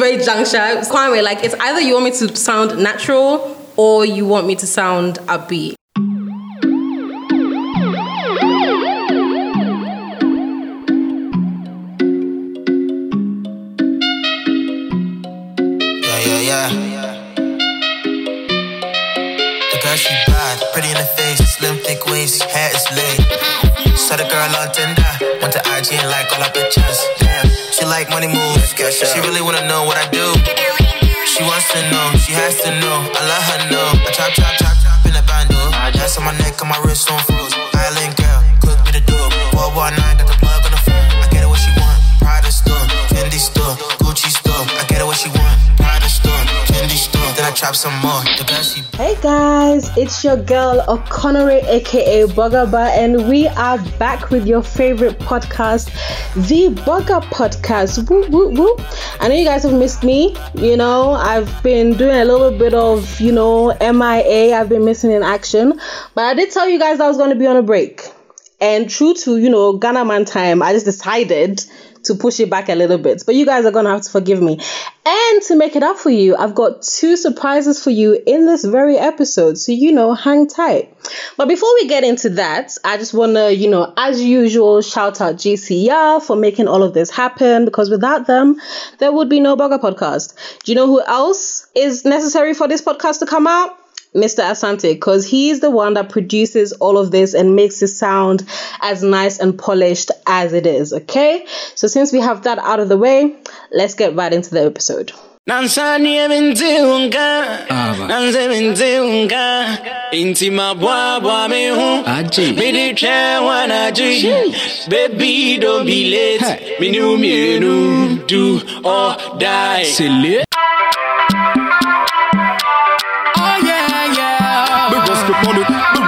very juncture. Kwame, like it's either you want me to sound natural or you want me to sound upbeat. Pretty in the face, slim thick waist, hair is laid. Saw the girl on Tinder, went to IG and like all our pictures. Damn, she like money moves, she really wanna know what I do. She wants to know, she has to know, I let her know. I chop, chop, chop, chop in the bando. Dance on my neck, on my wrist on froze. Island girl, cook me the dough. 419, some more. Hey guys, it's your girl O'Connor, aka Buggerba, and we are back with your favorite podcast, the Borga Podcast. Woo, woo, woo. I know you guys have missed me. You know, I've been doing a little bit of, you know, MIA. I've been missing in action, but I did tell you guys I was going to be on a break. And true to, you know, Ghana man time, I just decided to push it back a little bit. But you guys are going to have to forgive me. And to make it up for you, I've got two surprises for you in this very episode. So, you know, hang tight. But before we get into that, I just want to, you know, as usual, shout out GCR for making all of this happen because without them, there would be no Borga podcast. Do you know who else is necessary for this podcast to come out? Mr. Asante, because he's the one that produces all of this and makes it sound as nice and polished as it is. Okay, so since we have that out of the way, let's get right into the episode. nansani emintiunga nanze mintiunga inti mabwabwa mehu Aje. miditwe wanaji baby don't be late minu mienu do or die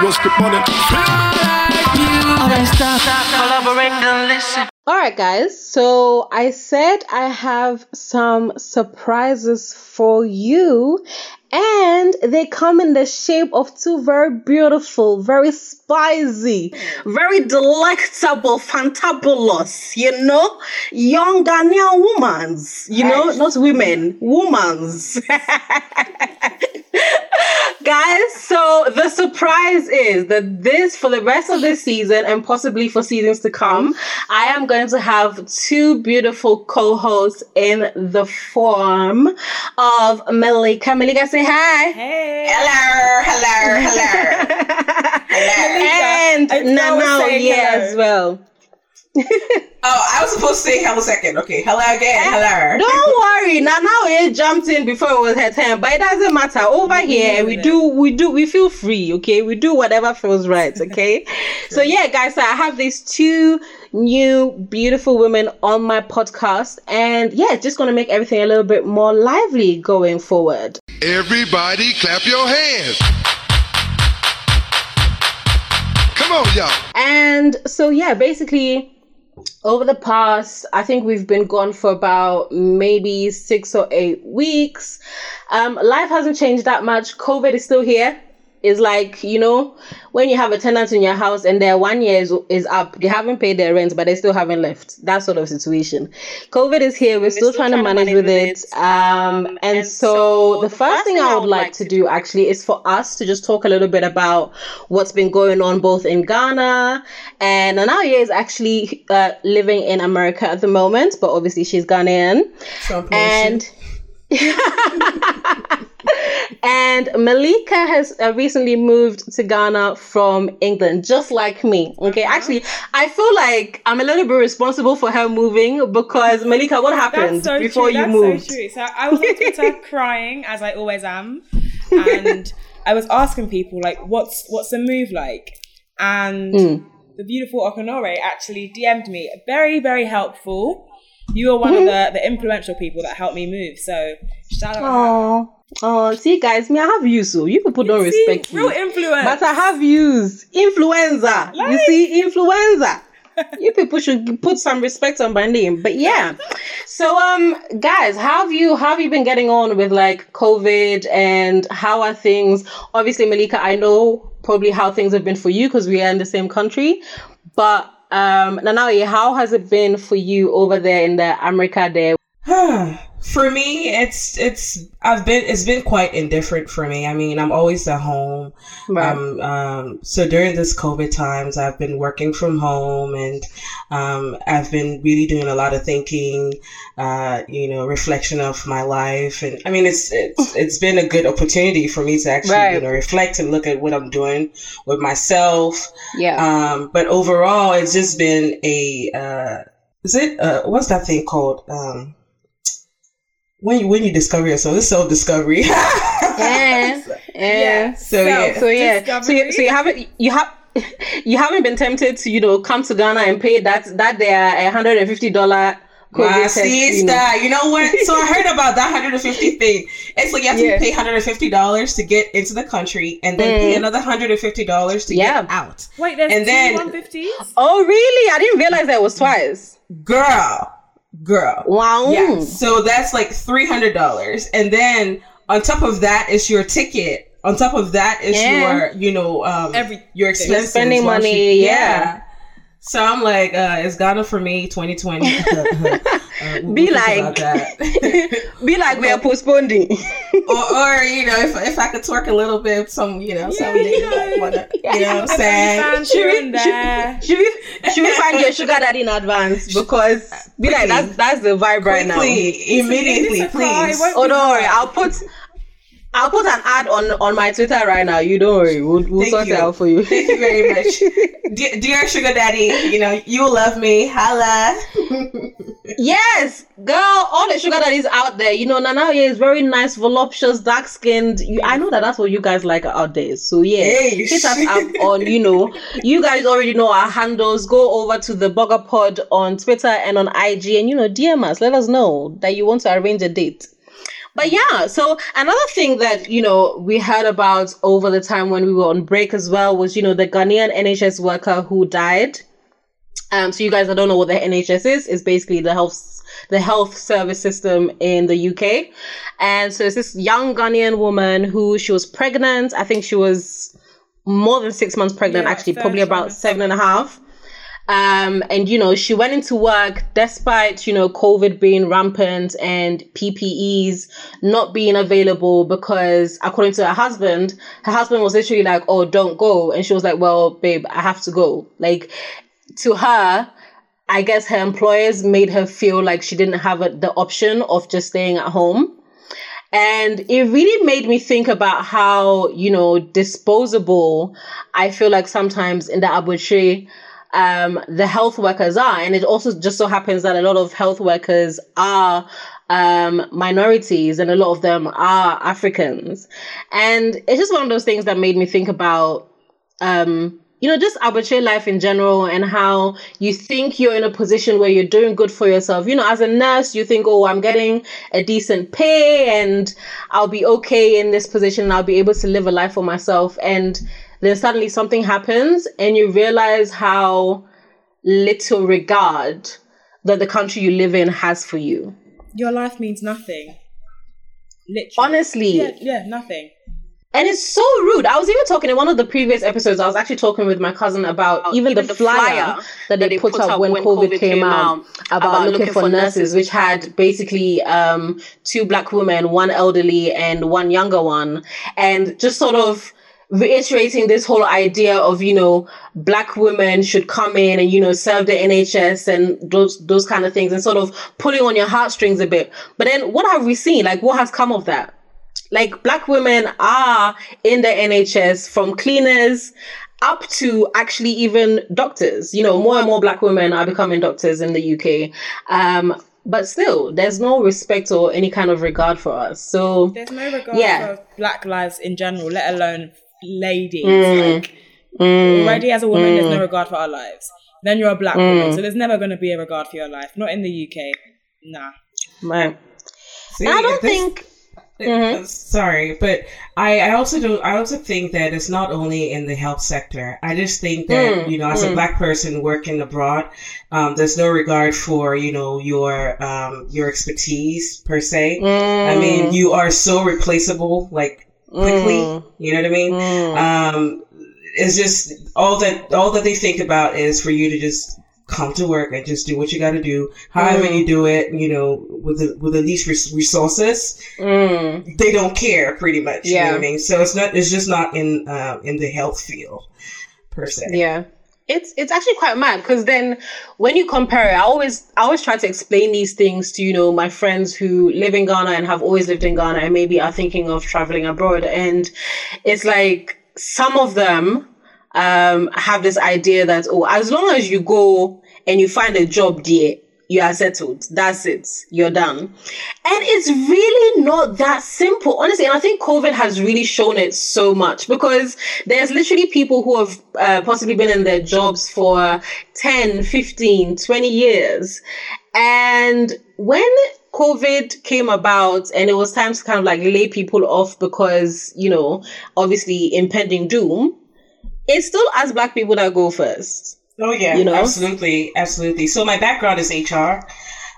was skip on it. collaborate and listen All right, guys. So I said I have some surprises for you, and they come in the shape of two very beautiful, very spicy, very delectable, fantabulous, you know, young Ghanaian womans, you know, not women, womans. Guys, so the surprise is that this, for the rest of this season and possibly for seasons to come, I am going to have two beautiful co hosts in the form of Malika. Malika, say hi. Hey. Hello, hello, hello. And I know I was Nana saying as well. Oh, I was supposed to say hello second. Okay, hello again. Eh, hello. Don't worry, Nana here jumped in before it was her turn, but it doesn't matter. Over mm-hmm. here, we do, we do, we feel free, okay? We do whatever feels right, okay? so yeah, guys, so I have these two new beautiful women on my podcast, and yeah, it's just gonna make everything a little bit more lively going forward. Everybody clap your hands. Come on, y'all. And so, yeah, basically, over the past, I think we've been gone for about maybe six or eight weeks. Um, life hasn't changed that much. COVID is still here. It's like, you know, when you have a tenant in your house and their one year is, is up, they haven't paid their rent, but they still haven't left. That sort of situation. COVID is here. We're, still, trying, to manage with it. Um, and, so, the first thing I would like to do actually is for us to just talk a little bit about what's been going on both in Ghana and Anaya is actually uh, living in America at the moment, but obviously she's Ghanaian. Trump Nation. And Malika has uh, recently moved to Ghana from England, just like me. Okay, actually, I feel like I'm a little bit responsible for her moving because Malika, what happened That's so before true. you That's moved? so true. So I was on Twitter crying, as I always am, and I was asking people like, "What's what's the move like?" And Hmm. the beautiful Okonore actually DM'd me, very very helpful. You were one Mm-hmm. of the the influential people that helped me move. So shout out. Oh, see, guys, me, I have you, so you people don't See, respect real me. influence. But I have views. Influenza. You see, influenza. you people should put some respect on my name. But yeah. So um guys, how have you how have you been getting on with like COVID and how are things? Obviously, Malika, I know probably how things have been for you because we are in the same country. But um how has it been for you over there in the America there? For me, it's it's I've been it's been quite indifferent for me. I mean, I'm always at home. Right. Um, um, so during this COVID times, I've been working from home, and um, I've been really doing a lot of thinking, uh, you know, reflection of my life, and I mean, it's it's it's been a good opportunity for me to actually Right. you know reflect and look at what I'm doing with myself. Yeah. Um, but overall, it's just been a uh, is it uh, what's that thing called? Um, when you when you discover yourself, it's self discovery. yeah. Yeah. So yeah. So yeah. So you, so you haven't you have you haven't been tempted to you know come to Ghana and pay that that their hundred and fifty dollar My COVID test. You know. sister, you know what? So I heard about that 150 thing. It's like you have to Yeah. pay 150 dollars to get into the country, and then pay another 150 dollars to Mm. Yeah. get out. Wait, there's And two then- 150s? Oh really? I didn't realize that was twice. Girl, girl. Wow. Yeah. So that's like three hundred dollars, and then on top of that is your ticket. On top of that is Yeah. your, you know, um, Everything. your expenses, spending once money, yeah. So I'm like, uh, it's Ghana for me, 2020. Uh, we'll Be like- about that. Be like we are postponing. or, or you know, if, if I could twerk a little bit, some you know, some know. whatever, you know what I'm saying? Should we, should, should we should we find your sugar daddy in advance because be like that's that's the vibe right now. Quickly, immediately, It's a cry, please. Oh be don't worry, hard. I'll put I'll put an ad on on my Twitter right now. You don't worry, we'll, we'll sort you. it out for you. Thank you very much, dear, dear sugar daddy. You know you love me. Holla. yes, girl, all the sugar daddies out there. You know, Nana is very nice, voluptuous, dark skinned. I know that that's what you guys like out there. So yeah, Hey. hit us up on you know. You guys already know our handles. Go over to the Borga Pod on Twitter and on IG, and you know, DM us. Let us know that you want to arrange a date. But yeah, so another thing that, you know, we heard about over the time when we were on break as well was, you know, the Ghanaian NHS worker who died. Um, so you guys I don't know what the NHS is, is basically the health the health service system in the UK. And so it's this young Ghanaian woman who she was pregnant. I think she was more than six months pregnant, Yeah, actually, probably about seven and a half. Um, and you know, she went into work despite, you know, COVID being rampant and PPEs not being available because according to her husband, her husband was literally like, Oh, don't go. And she was like, Well, babe, I have to go. Like to her, I guess her employers made her feel like she didn't have a, the option of just staying at home. And it really made me think about how, you know, disposable I feel like sometimes in the arbitrary um, the health workers are. And it also just so happens that a lot of health workers are um, minorities and a lot of them are Africans. And it's just one of those things that made me think about um, you know, just arbitrary life in general and how you think you're in a position where you're doing good for yourself. You know, as a nurse, you think, oh, I'm getting a decent pay and I'll be okay in this position and I'll be able to live a life for myself. And then suddenly something happens and you realize how little regard that the country you live in has for you. Your life means nothing. Literally. Honestly. Yeah, yeah, nothing. And it's so rude. I was even talking in one of the previous episodes. I was actually talking with my cousin about even, the, flyer, that they put, up when COVID, came out about, looking, for nurses, which had basically um, two black women, one elderly and one younger one, and just sort of reiterating this whole idea of you know black women should come in and you know serve the NHS and those those kind of things and sort of pulling on your heartstrings a bit. But then what have we seen? Like what has come of that? like black women are in the NHS from cleaners up to actually even doctors. You know, more and more black women are becoming doctors in the UK. Um, but still, there's no respect or any kind of regard for us. So There's no regard Yeah. for black lives in general, let alone ladies. Mm. Like already as a woman, there's no regard for our lives. Then you're a black Mm. woman, so there's never going to be a regard for your life. Not in the UK. Nah. right. See, I don't this- think Uh, Sorry, but I, I also don't. I also think that it's not only in the health sector. I just think that Mm, you know, as a black person working abroad, um, there's no regard for you know your um, your expertise per se. I mean, Mm. you are so replaceable, like quickly. You know what I mean? Um, it's just all that all that they think about is for you to just come to work and just do what you got to do. However you do it, you know, with the with the least res- resources, they don't care pretty much. You know Yeah. what I mean? So it's not. It's just not in uh, in the health field per se. Yeah. It's it's actually quite mad because then when you compare it, I always I always try to explain these things to you know my friends who live in Ghana and have always lived in Ghana and maybe are thinking of traveling abroad. And it's like some of them um have this idea that oh as long as you go and you find a job there you are settled. That's it. You're done. And it's really not that simple, honestly. And I think COVID has really shown it so much because there's literally people who have uh, possibly been in their jobs for 10, 15, 20 years. And when COVID came about and it was time to kind of like lay people off because, you know, obviously impending doom, it's still us black people that go first. Oh yeah, You know? absolutely, absolutely. So my background is HR.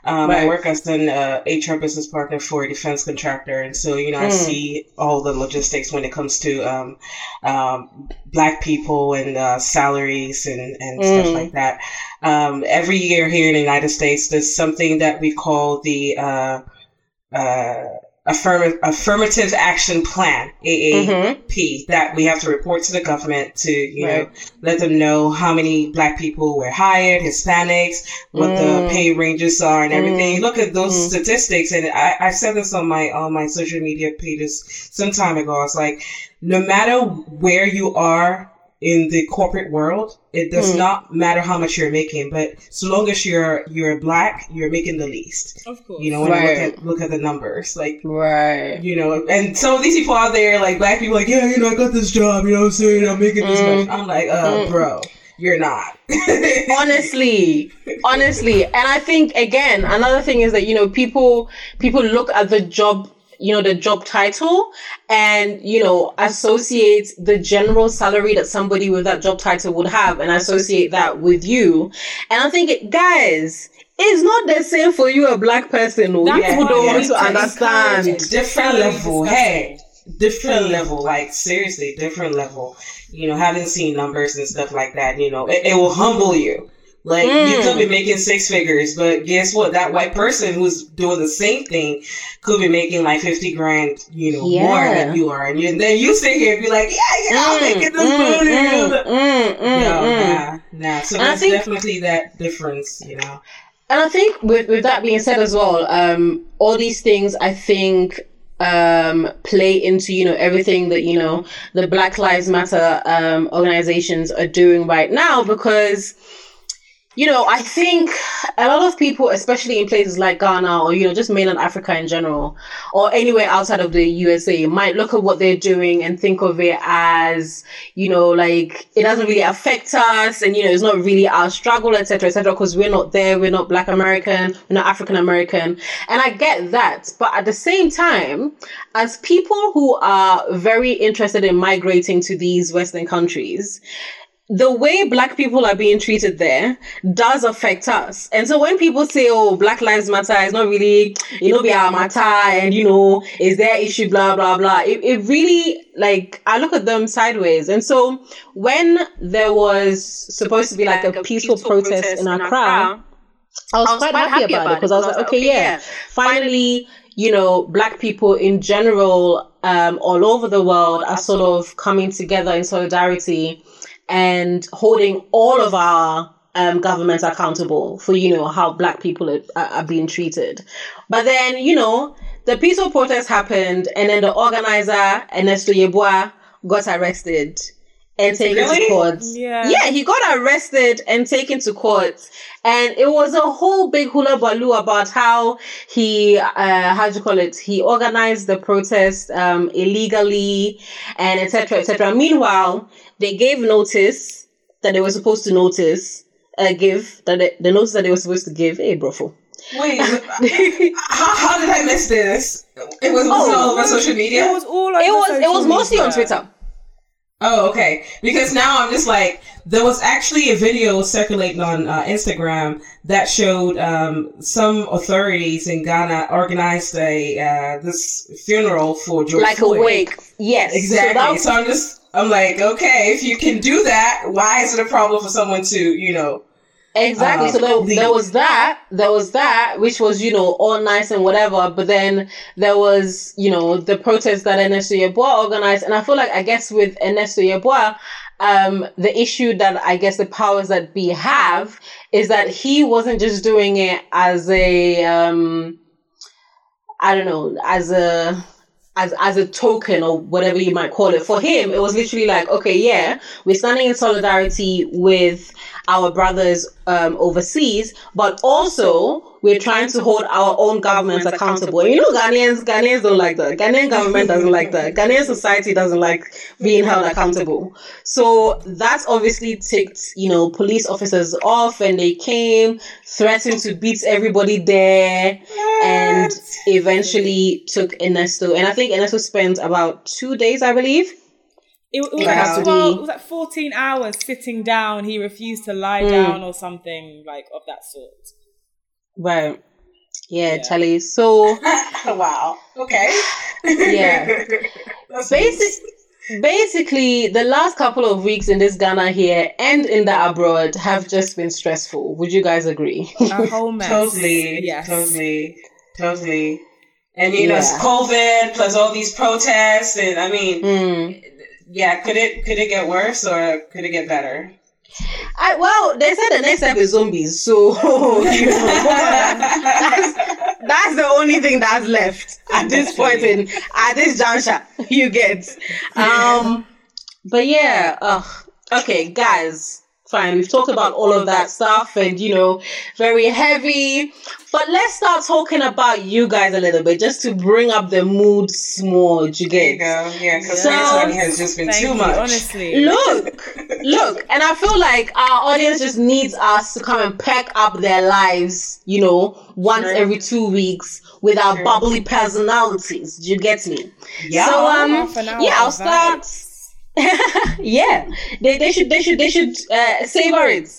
Um, I work as an uh, HR business partner for a defense contractor, and so you know I see all the logistics when it comes to um, um, black people and uh, salaries and, and stuff like that. Um, every year here in the United States, there's something that we call the uh, uh, affirmative action plan AAP mm-hmm. that we have to report to the government to you know let them know how many black people were hired, Hispanics, what the mm. pay ranges are, and everything. You look at those mm. statistics, and I, I said this on my on my social media pages some time ago. It's like no matter where you are in the corporate world, it does hmm. not matter how much you're making, but so long as you're you're black, you're making the least. Of course. You know, when you look at look at the numbers, like Right. you know, and some of these people out there, like black people, like, yeah, you know, I got this job, you know what I'm saying? I'm making this much. Mm. I'm like, uh, mm. bro, you're not. honestly honestly and i think again another thing is that you know people people look at the job you know the job title and you know associate the general salary that somebody with that job title would have and associate that with you and i think guys it's not the same for you a black person oh. That's people don't I want to understand encourage. different level. Hey, different level. Like seriously, different level. You know, having seen numbers and stuff like that, you know, it, it will humble you. Like you could be making six figures, but guess what? That white person who's doing the same thing could be making like fifty grand, you know, more than you are, and, you, and then you sit here and be like, yeah, yeah, I'm making this Mm, money. mm, mm, mm, No, mm. nah, nah. So And there's think- definitely that difference, you know. And I think with, with that being said as well, um, all these things I think um play into you know everything that you know the black lives matter um organizations are doing right now because you know i think a lot of people especially in places like ghana or you know just mainland africa in general or anywhere outside of the usa might look at what they're doing and think of it as you know like it doesn't really affect us and you know it's not really our struggle etc etc because we're not there we're not black american we're not african american. And i get that but at the same time as people who are very interested in migrating to these western countries the way black people are being treated there does affect us. And so when people say, oh, Black Lives Matter, it's not really, you know, be our matter and, you know, is their issue, blah, blah, blah. It, it really, like, I look at them sideways. And so when there was supposed to be like a peaceful protest in Accra, I was, quite, happy, about, it because I was like, okay, yeah, finally, you know, black people in general, um, all over the world are sort of coming together in solidarity and holding all of our um, governments accountable for, you know, how black people are, are being treated. But then, you know, the peaceful protest happened and then the organizer, Ernesto Yeboah, got arrested and taken Really? to court. Yeah. Yeah, he got arrested and taken to court. And it was a whole big hula baloo about how he, uh, how do you call it? He organized the protest, um, illegally and etc. etc. Meanwhile, they gave notice that they were supposed to notice, uh, give, that they, the notice that they were supposed to give. Hey, brofo. Wait, how, how did I miss this? It was, was it all over social media. It was all over It was, it social was mostly on. Twitter. Oh, okay. Because now I'm just like, there was actually a video circulating on uh, Instagram that showed um, some authorities in Ghana organized a uh, this funeral for George Like a wake. Yes. So Exactly. So, I'm just, I'm like, okay, if you can do that, why is it a problem for someone to, you know, Exactly. uh, so there, there was that. There was that, which was you know all nice and whatever. But then there was you know the protest that Ernesto Yeboah organized, and I feel like I guess with Ernesto Yeboah, um, the issue that I guess the powers that be have is that he wasn't just doing it as a um, I don't know, as a as as a token or whatever you might call it. For him, it was literally like, okay, yeah, we're standing in solidarity with our brothers um, overseas, but also we're trying to hold our own governments accountable. And you know, Ghanaians Ghanaians don't like that. Ghanaian government doesn't like that. Ghanaian society doesn't like being held accountable. So that's obviously ticked, you know, police officers off, and they came, threatened to beat everybody there, and eventually took Ernesto. And I think Ernesto spent about two days, I believe. It, it was It has like 12, it was like 14 hours sitting down. He refused to lie Mm. down or something like of that sort. Right. Yeah, Yeah. Charlie. So wow. Okay. Yeah. That's basic, basically, the last couple of weeks in this Ghana here and in the abroad have just been stressful. Would you guys agree? A whole mess. Totally. Yes. Totally. Totally. And you know, it's COVID plus all these protests, and I mean, Hmm. Yeah, could it could it get worse or could it get better? I, well, they said the next step is zombies, so you know, that's, that's the only thing that's left at this point in at this juncture. You get, um, but yeah, ugh. okay, guys, fine. We've talked about all of that stuff, and you know, very heavy. But let's start talking about you guys a little bit, just to bring up the mood small. You There you get. go. Yeah, because So- 2020 has just been Thank too you, much. honestly. Look, look, and I feel like our audience just needs us to come and pack up their lives, you know, once Sure. every two weeks with our Sure. bubbly personalities. Do you get me? Yeah. So um, Half an hour yeah, I'll of start. yeah, they, they should they should they should uh, savor it.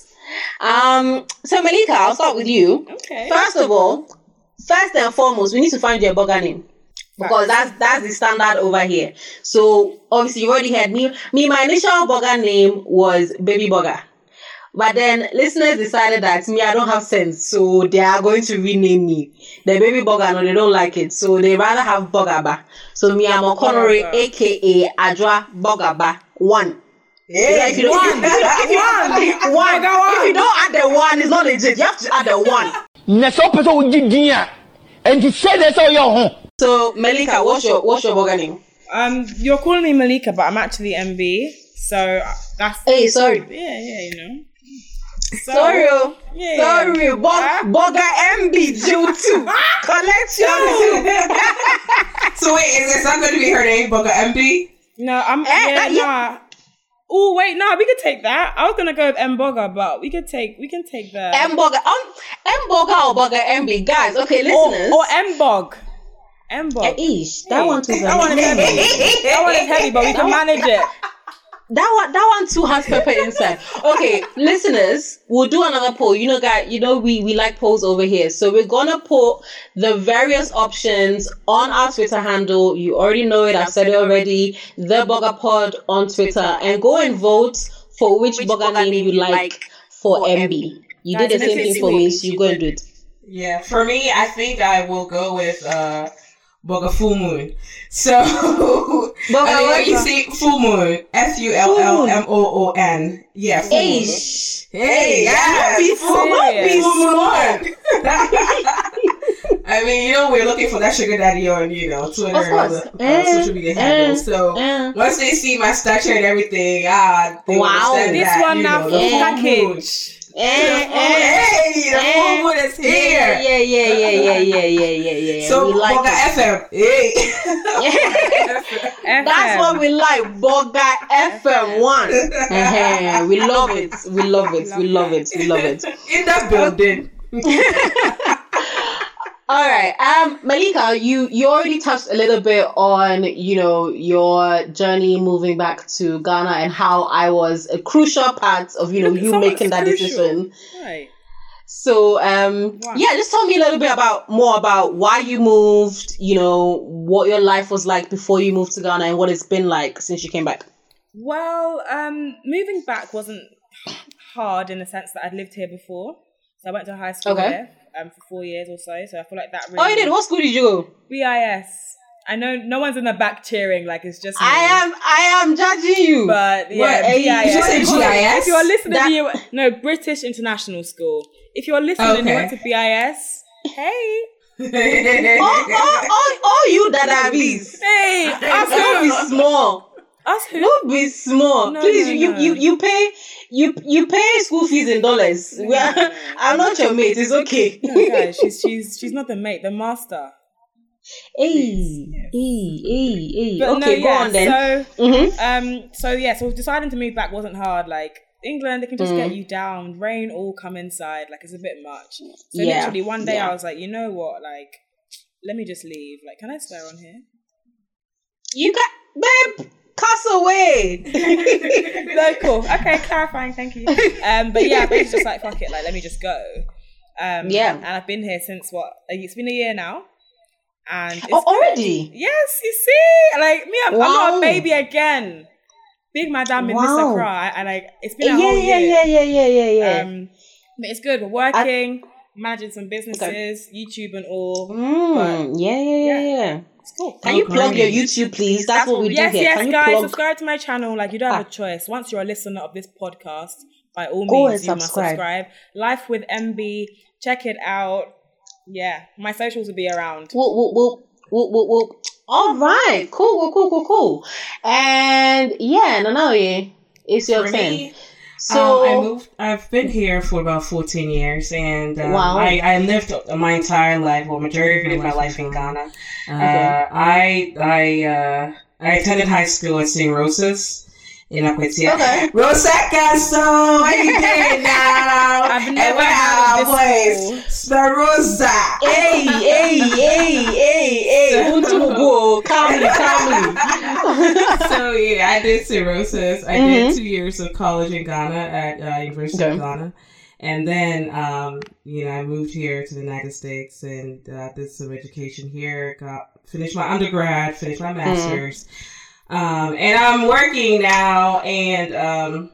Um, so Malika, I'll start with you. Okay. First of all, first and foremost, we need to find your Borga name because that's that's the standard over here. So obviously you already had me. Me, my initial Borga name was Baby Borga. But then listeners decided that me, I don't have sense, so they are going to rename me. The baby Borga, no, they don't like it, so they rather have burger bar. So me, I'm a Connery, Burger. aka Adra Burger Bar One. Yeah, If you don't, One. one. If you don't add the one, it's not legit. You have to add the one. na sɛ wopɛ sɛ wogye din a ɛnti sɛdeɛ sɛ woyɛ wo ho So Melika, what's your what's your Borga name? Um, you're calling me Malika, but I'm actually MB. So that's Hey, sorry. yeah, yeah, you know. So, Sorry. Yeah. sorry, Bo- Huh? MB due too. Collect your So wait, is this not going to be her name, Borga MB? No, I'm Eh, yeah, that- yeah. nah. Oh wait, no, we could take that. I was gonna go with M Bogger, but we could take we can take the M burger, um, M burger or burger MB, guys. Okay, listeners. or M Bog. M Eh, Bog. Ish, that one too. That one is heavy. that one is heavy, but we can manage it. That one, that one too has pepper inside. Okay, listeners, we'll do another poll. You know, guys, you know we we like polls over here, so we're gonna put the various options on our Twitter handle. You already know it. I've said it already. The Borga Pod on Twitter, and go and vote for which, Borga name you like for MB. You did the same thing for me, so you go and do it. Yeah, for me, I think I will go with uh, Borga Full Moon. So, Boga I mean, what? when you see Full Moon, F U L L M O O N. Yeah, Full Moon. Ish. Hey, yeah, be Full Moon. serious. Full Moon. I mean, you know, we're looking for that sugar daddy on, you know, Twitter Of and all course. the uh, Eh, social media eh, handles. So, eh. once they see my stature and everything, ah, they Wow. understand This that, one you now know, for the full moon. package. And, and, hey, the and, is here. Yeah, yeah, yeah, yeah, yeah, yeah, yeah, yeah. yeah. So we like Borga it. FM. Hey. FM. That's what we like. Borga FM one. we love it. We love it. We love it. We love it. In that building. All right. Um, Malika, you you already touched a little bit on you know your journey moving back to Ghana and how I was a crucial part of you know you making that crucial. decision. Right. So um Wow. yeah, just tell me a little bit about more about why you moved, you know, what your life was like before you moved to Ghana and what it's been like since you came back. Well, um, moving back wasn't hard in the sense that I'd lived here before. So I went to high school Okay. here um, for four years or so. So I feel like that really. Oh, you did. What school did you go? BIS. I know no one's in the back cheering, like it's just me. I am. I am judging you. But yeah, What, BIS. you said If you're listening, That- you no British International School. If you're listening, and you went to BIS. Hey, all, all, all, all you that are bees. hey, us Don't who? be small. Us who? Don't be small. No, Please, no, you, no. you you pay you you pay school fees in dollars. Are, I'm not your mate. It's okay. No, guys, she's she's she's not the mate, the master. Hey, hey, hey, hey. But Okay, no, go yeah, on then. So, Mhm. um, so yeah, so deciding to move back wasn't hard. Like England, they can just Mm. get you down. Rain all come inside. Like it's a bit much. So Yeah, literally one day yeah. I was like, you know what? Like, let me just leave. Like, can I swear on here? You got babe. Away. no, cool. Okay, clarifying. Thank you. Um, but yeah, basically just like fuck it. Like, let me just go. Um, Yeah. And I've been here since what? It's been a year now. And it's Oh, already? Yes, you see, like me, I'm, I'm not a baby again. Big madam in Wow. Accra, and like it's been Yeah, a whole yeah, year. yeah, yeah, yeah, yeah, yeah. Um, but it's good. We're working, managing some businesses, YouTube and all. Mm, yeah, yeah, yeah, yeah. It's cool. Can you plug your YouTube, please? That's what we do yes, here. yes, Can you guys, plug? subscribe to my channel. Like you don't have Ah. a choice. Once you're a listener of this podcast, by all Go means, and you must subscribe. subscribe. Life with MB, check it out. Yeah, my socials will be around. Whoop, whoop, whoop, whoop, whoop, whoop. All right, cool, cool, cool, cool, cool. And yeah, Nanawe, it's your For turn. So um, I moved. I've been here for about fourteen years, and um, Wow. I, I lived my entire life, well, majority of my life in Ghana. Uh, I I uh, I attended high school at St. Rose's in Akwatia. Okay. Rosetta, so how you doing now? I've never and we're heard of our this boys, Sparosa. hey, hey, hey, hey, hey, Untubo, calmly, calmly. so yeah, I did cirrhosis. I Mhm. did two years of college in Ghana at uh, University Okay. of Ghana, and then um, you know I moved here to the United States and uh, did some education here. Got finished my undergrad, finished my master's, um, and I'm working now. And um,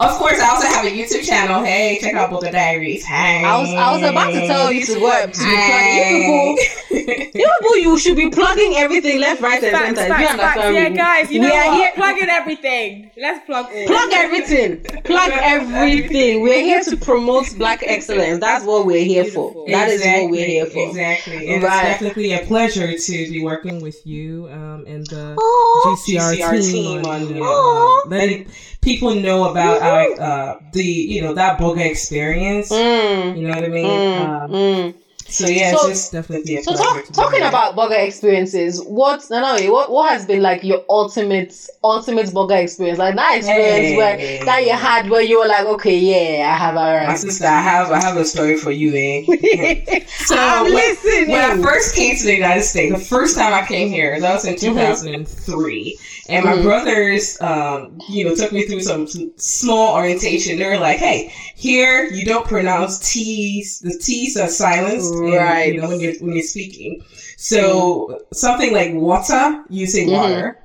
of course, I also have a YouTube channel. Hey, check out Boulder Diaries. Hey, I was, I was about to tell you to what to be plugging. You people, Hey. you people, you should be plugging everything left, right, and center. You facts, understand facts. Yeah, me? guys, you We know are what? here- Plug in everything. Let's plug all. Plug everything. Plug everything. We're here to promote black excellence. That's what we're here for. Beautiful. That is what we're here for. Exactly. And Right. it's definitely a pleasure to be working with you um, and the Aw. GCR, GCR team, team on, on- you know, Aw. letting people know about our, uh, the you know that Borga experience. Mm, You know what I mean? mm, um, mm. So yeah, So- it's just definitely a So talk, talking about Borga experiences, what no no what what has been like your ultimate ultimate Borga experience? Like that experience Hey. where that you had where you were like, okay, yeah, I have My sister, I have I have a story for you, eh? so I'm when- listening. When I first came to the United States, the first time I came here, that was in Mm-hmm. 2003, and my brothers, um, you know, took me through some, some small orientation. They were like, "Hey, here you don't pronounce T's. The T's are silenced, and, Right. you know, when you're when you're speaking. So something like water, you say Mhm. water."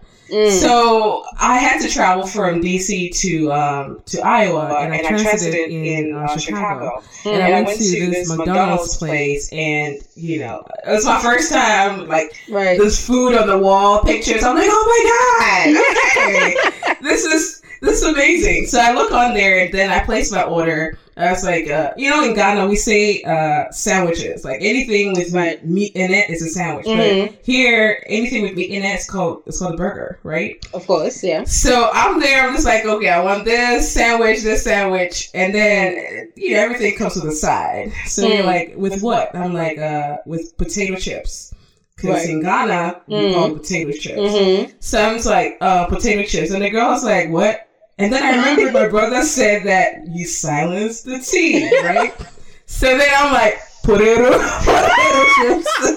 So I had to travel from DC to um, to Iowa, and I transited in uh, Chicago. And I went, to this McDonald's place, and you know, it was my first time. Like Right. this food on the wall, pictures. I'm like, oh my god, okay, this is this is amazing. So I look on there, and then I place my order. I was like, uh, you know, in Ghana we say uh, sandwiches. Like anything with Right. meat in it is a sandwich. Mhm. But here, anything with meat in it is called it's called a burger, right? Of course, yeah. So I'm there. I'm just like, okay, I want this sandwich, this sandwich, and then you know everything comes with a side. So you're Mm. like, with what? I'm like, uh, with potato chips. Because Right. in Ghana, we Mm. call potato chips. Mm-hmm. So I'm just like, uh, potato chips. And the girl was like, what? And then I remember my brother said that you silenced the T, right? so then I'm like, potato, potato chips.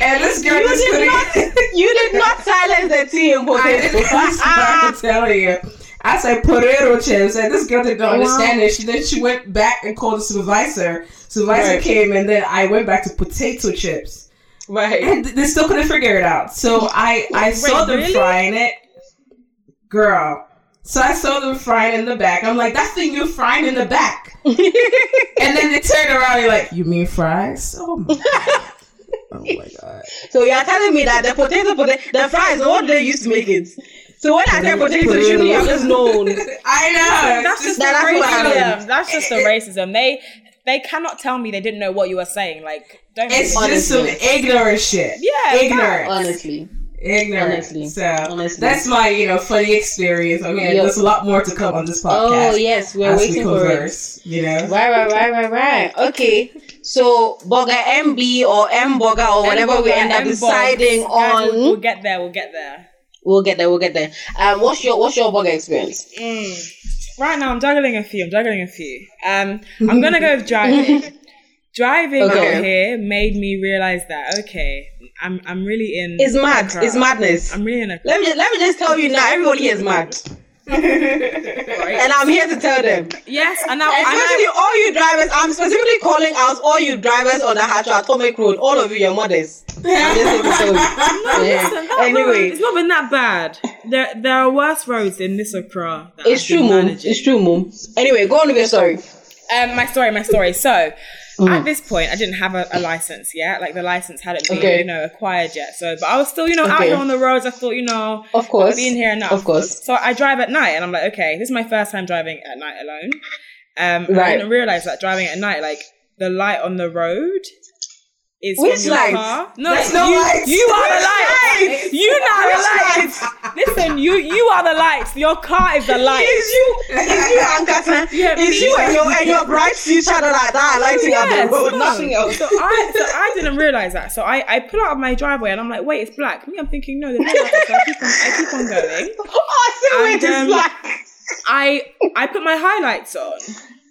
and this girl You just did couldn't. You did not silence the tea in I didn't I'm telling you. I said potato chips, and this girl didn't understand it. She then she went back and called the supervisor. Supervisor Right. came, and then I went back to potato chips, Right. and they still couldn't figure it out. So I I saw them really? frying it. Girl, So I saw them frying in the back. I'm like, that's the new frying in the back. and then they turn around and you're like, you mean fries? Oh my god. Oh my god. So you are telling me that the potato, potato the fries, what they used to make it. So when I say potato, Potato. surely I'm just known. I know. That's just That- the that's racism. That's just the racism. They they cannot tell me they didn't know what you were saying. Like, don't. It's make- just some Honestly. ignorant shit. Yeah, ignorant. Honestly. Ignorant. Honestly. so Honestly. that's my you know funny experience. I mean, Yep. there's a lot more to come on this podcast. Oh yes, we're as we waiting for it. You know. Right, right, right, right, right. Okay. So Borga MB or M burger or whatever we end up M-box. deciding on, We'll, we'll get there. We'll get there. we'll get there. We'll get there. Um, what's your what's your Borga experience? Right now, I'm juggling a few. I'm juggling a few. Um, I'm gonna go with driving. driving Okay. out here made me realize that okay, I'm I'm really in. It's mad. crowd. It's madness. I'm really in a. Let me just, let me just tell you now. Everybody here is mad, and I'm here to tell them. Yes, and now and Especially I, all you drivers. I'm specifically calling out all you drivers on the Haatso Atomic Road. All of you, your mothers. I'm just here to tell you. Yeah. Listen, that road, Anyway, it's not been that bad. There there are worse roads in this Accra. it's I've true, been mom. It's true, mom. Anyway, go on with your story. Um, my story, my story. So, Mm. at this point, I didn't have a, a license yet. Like the license hadn't been, Okay. you know, acquired yet. So, but I was still, you know, out Okay. here on the roads. I thought, you know, Of course. being here enough. Of course. So I drive at night, and I'm like, okay, this is my first time driving at night alone. Um, and I didn't realize that driving at night, like the light on the road. Is Which lights? car. No, There's no you, lights. you are the lights. lights? You are the lights. Listen, you you are the lights. Your car is the light. Is you, it's you, Ankata. Yeah, me. you and your and your bright future that I, that I like to have Yes, the road, no. nothing else. So I, so I didn't realize that. So I, I pull out of my driveway and I'm like, wait, it's black. Me, I'm thinking, no, there's no. So I keep on, I keep on going. oh, I see wait, And, it's um, black. I I put my highlights on,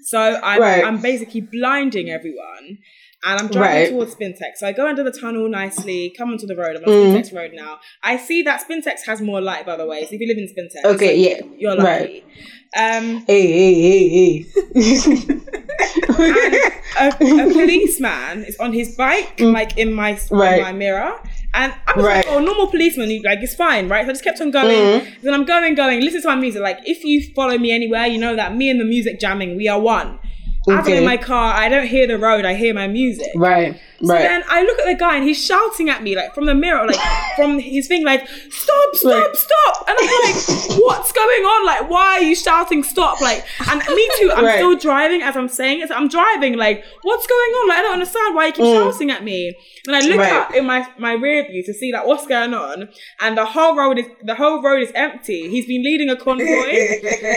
so I'm Right. I'm basically blinding everyone. And I'm driving Right. towards Spintex. So I go under the tunnel nicely, come onto the road. I'm on Mm. Spintex Road now. I see that Spintex has more light, by the way. So if you live in Spintex, Okay, yeah, you're right. lucky. Um, Hey, hey, hey, hey. a, a policeman is on his bike, like in my Mm. Right. in my mirror. And I was Right. like, oh, normal policeman, like, it's fine, right? So I just kept on going. Mm. Then I'm going, going, listen to my music. Like, if you follow me anywhere, you know that me and the music jamming, we are one. As I'm in my car, I don't hear the road, I hear my music. right, So right. then I look at the guy and he's shouting at me, like, from the mirror, like, from his thing, like, stop, stop, Right. stop. And I'm like, what's going on? Like, why are you shouting stop? Like, and me too, I'm Right. still driving as I'm saying it. So I'm driving, like, what's going on? Like, I don't understand why you keep shouting at me. And I look Mm. Right. up in my, my rear view to see, like, what's going on. And the whole road is, the whole road is empty. He's been leading a convoy.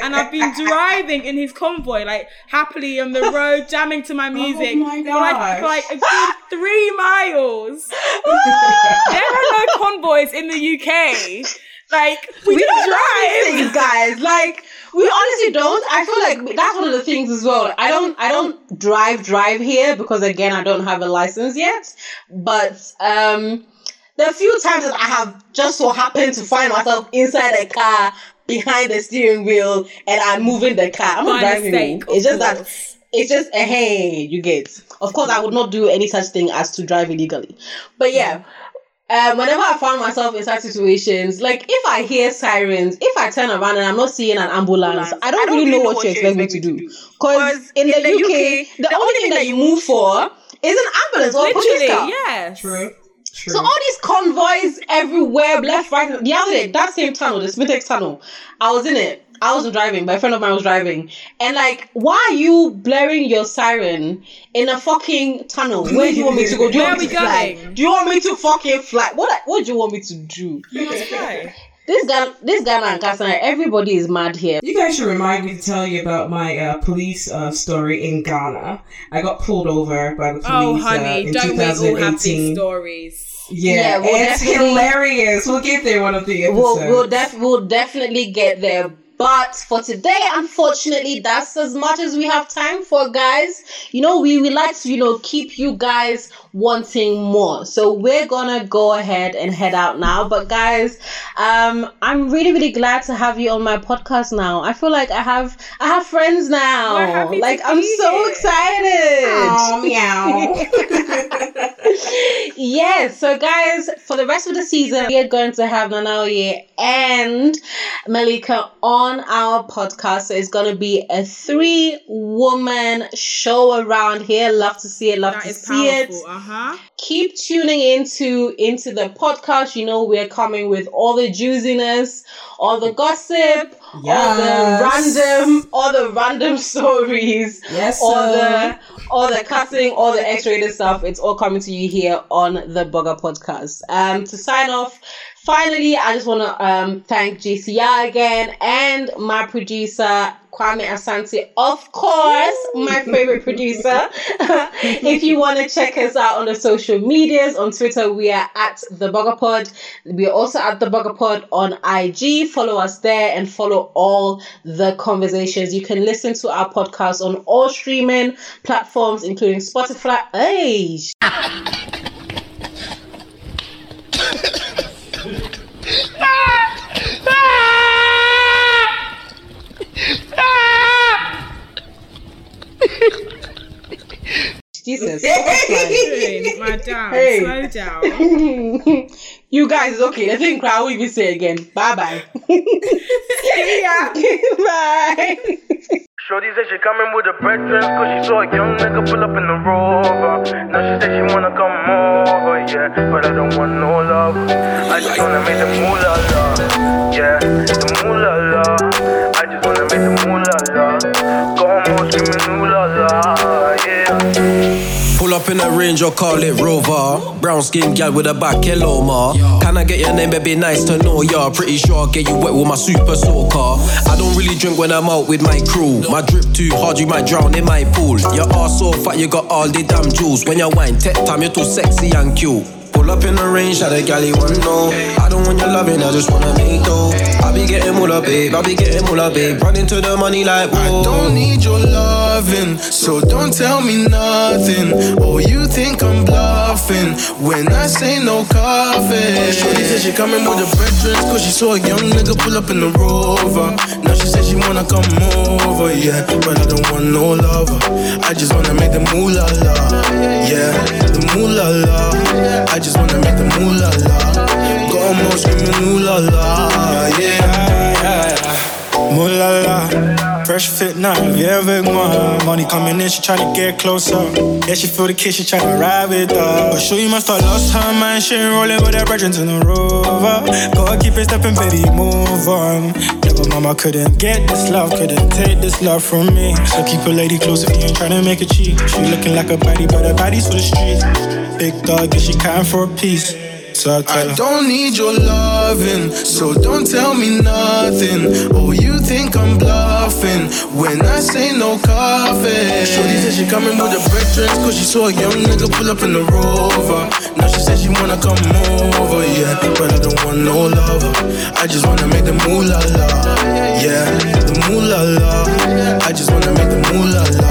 and I've been driving in his convoy, like, happily on the road, jamming to my music. my for like, for like a good three miles. there are no convoys in the UK. Like, we, we don't drive. these things, guys. Like we honestly don't. I feel like that's one of the things as well. I don't. I don't drive drive here because again, I don't have a license yet. But um, the few times that I have just so happened to find myself inside a car behind the steering wheel and I'm moving the car. I'm not driving. mistake, It's of just that. It's just a hey, you get. Of course, I would not do any such thing as to drive illegally. But yeah, um, whenever I found myself in such situations, like if I hear sirens, if I turn around and I'm not seeing an ambulance, I don't, really know what you expect me to do. Because in, the, UK, the, only thing that you move for is an ambulance or a police car. yes. True. True. So all these convoys everywhere, left, right. The other day, that same tunnel, the Spintex tunnel, I was in it. I wasn't driving, but a friend of mine was driving. And like, why are you blaring your siren in a fucking tunnel? Where do you want me to go? Do you Where want are me we to fly? going? Do you want me to fucking fly? What what do you want me to do? This guy this guy and Kasana, everybody is mad here. You guys should remind me to tell you about my uh, police uh, story in Ghana. I got pulled over by the police Oh, uh, honey, in don't we all have these 2018. stories? Yeah, Yeah, we'll it's hilarious. We'll get there one of the episodes. We'll we'll, def- we'll definitely get there. But for today, unfortunately, that's as much as we have time for, guys. You know, we, we like to, you know, keep you guys wanting more. So we're gonna go ahead and head out now. But guys, um, I'm really, really glad to have you on my podcast now. I feel like I have I have friends now. We're happy to like I'm be so here. excited. Oh, meow. yes, so guys, for the rest of the season, we are going to have Nanaoye and Malika on on our podcast. So it's going to be a three woman show around here. Love to see it. Love That to is see powerful. it. Uh huh. Keep tuning into into the podcast. You know we're coming with all the juiciness, all the gossip, all the random, all the random stories, Yes, all sir. the all the cutting, all the X-rated stuff. It's all coming to you here on the Borga Podcast. Um, to sign off. Finally, I just want to um, thank GCR again and my producer, Kwame Asante, of course, my favorite producer. if you want to check us out on the social medias, on Twitter, we are at the Borga Pod. We are also at the Borga Pod on IG. Follow us there and follow all the conversations. You can listen to our podcast on all streaming platforms, including Spotify. Hey, Jesus. Doing, Madam, Hey. slow down. you guys, it's okay. The thing cry, I won't even say again. Bye bye. yeah. bye. Shorty said she coming with her brethren Cause she saw a young nigga pull up in the rover Now she said she wanna come over, yeah But I don't want no love I just wanna make the moolah la Yeah, the moolah la I just wanna make the moolah la Go home screaming ooh la la, yeah Pull up in a range or call it Rover. Brown skin gal with a back, hello ma. Can I get your name? It'd be nice to know ya. Pretty sure I'll get you wet with my super soaker. I don't really drink when I'm out with my crew. My drip too hard, you might drown in my pool. Your ass so fat, you got all the damn jewels. When you wine, tech time, you're too sexy and cute. Pull up in the range, had a galley one know. I don't want your loving, I just wanna make dough. I be getting moolah, babe. I be getting moolah, babe. Running to the money like whoa. I don't need your loving, so don't tell me nothing. Oh, you think I'm bluffing when I say no coffee. Shorty said she coming with her brethren, cause she saw a young nigga pull up in the rover. Now she said she wanna come over, yeah. But I don't want no lover. I just wanna make the moolah la, yeah. The moolah la. I just wanna make the moolah la. More screaming ooh la la, yeah. Moulala, fresh fit now, yeah, avec moi. Money coming in, she tryna get closer. Yeah, she feel the kiss, she tryna ride with us. But sure, you must have lost her mind. She ain't rolling with her brethren in the rover. Gotta keep it stepping, baby, move on. Never mama couldn't get this love, couldn't take this love from me. So keep a lady close if you ain't tryna make a cheat. She looking like a body, but her body's for the streets. Big dog, yeah, she crying for a piece. I tell her. I don't need your loving, so don't tell me nothing. Oh, you think I'm bluffing when I say no coffee. Shorty said she coming with her brethren, cause she saw a young nigga pull up in the rover. Now she said she wanna come over, yeah. But I don't want no lover. I just wanna make the moolah la, yeah. The moolah la. I just wanna make the moolah la.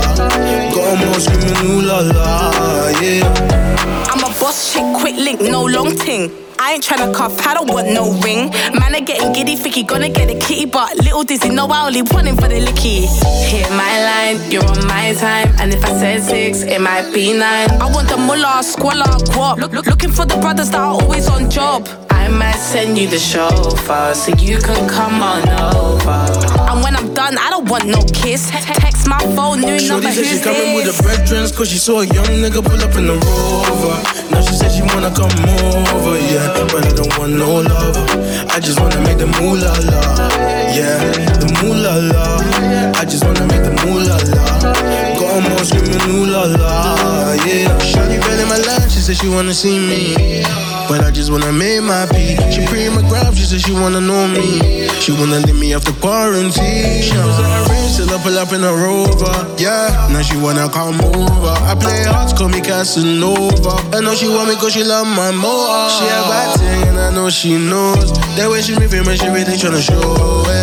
Go more screaming ooh la la, yeah. Boss chick, quick link, no long ting. I ain't tryna cuff, I don't want no ring. Man, are getting giddy, think he gonna get a kitty, but little dizzy, no, I only want him for the licky. Hit my line, you're on my time, and if I said six, it might be nine. I want the mullah, squalor, guap. Look, look, looking for the brothers that are always on job. I might send you the chauffeur so you can come on over. And when I'm done, I don't want no kiss. Text my phone, new number, Shorty said she coming with her brethren cause she saw a young nigga pull up in the rover. Now she said she wanna come over, yeah. But I don't want no lover. I just wanna make the moolah la, yeah. The moolah la. I just wanna make the moolah la. La go on more screaming ooh la la, yeah. Shorty fell in my line, she said she wanna see me. But I just wanna make my pee. She pre my graph, she said she wanna know me. She wanna leave me after quarantine. She was on her range till I pull up in a rover. Yeah, now she wanna come over. I play hard, call me Casanova. I know she want me cause she love my motor. She a bad thing and I know she knows. That way she moving, but she really tryna show it.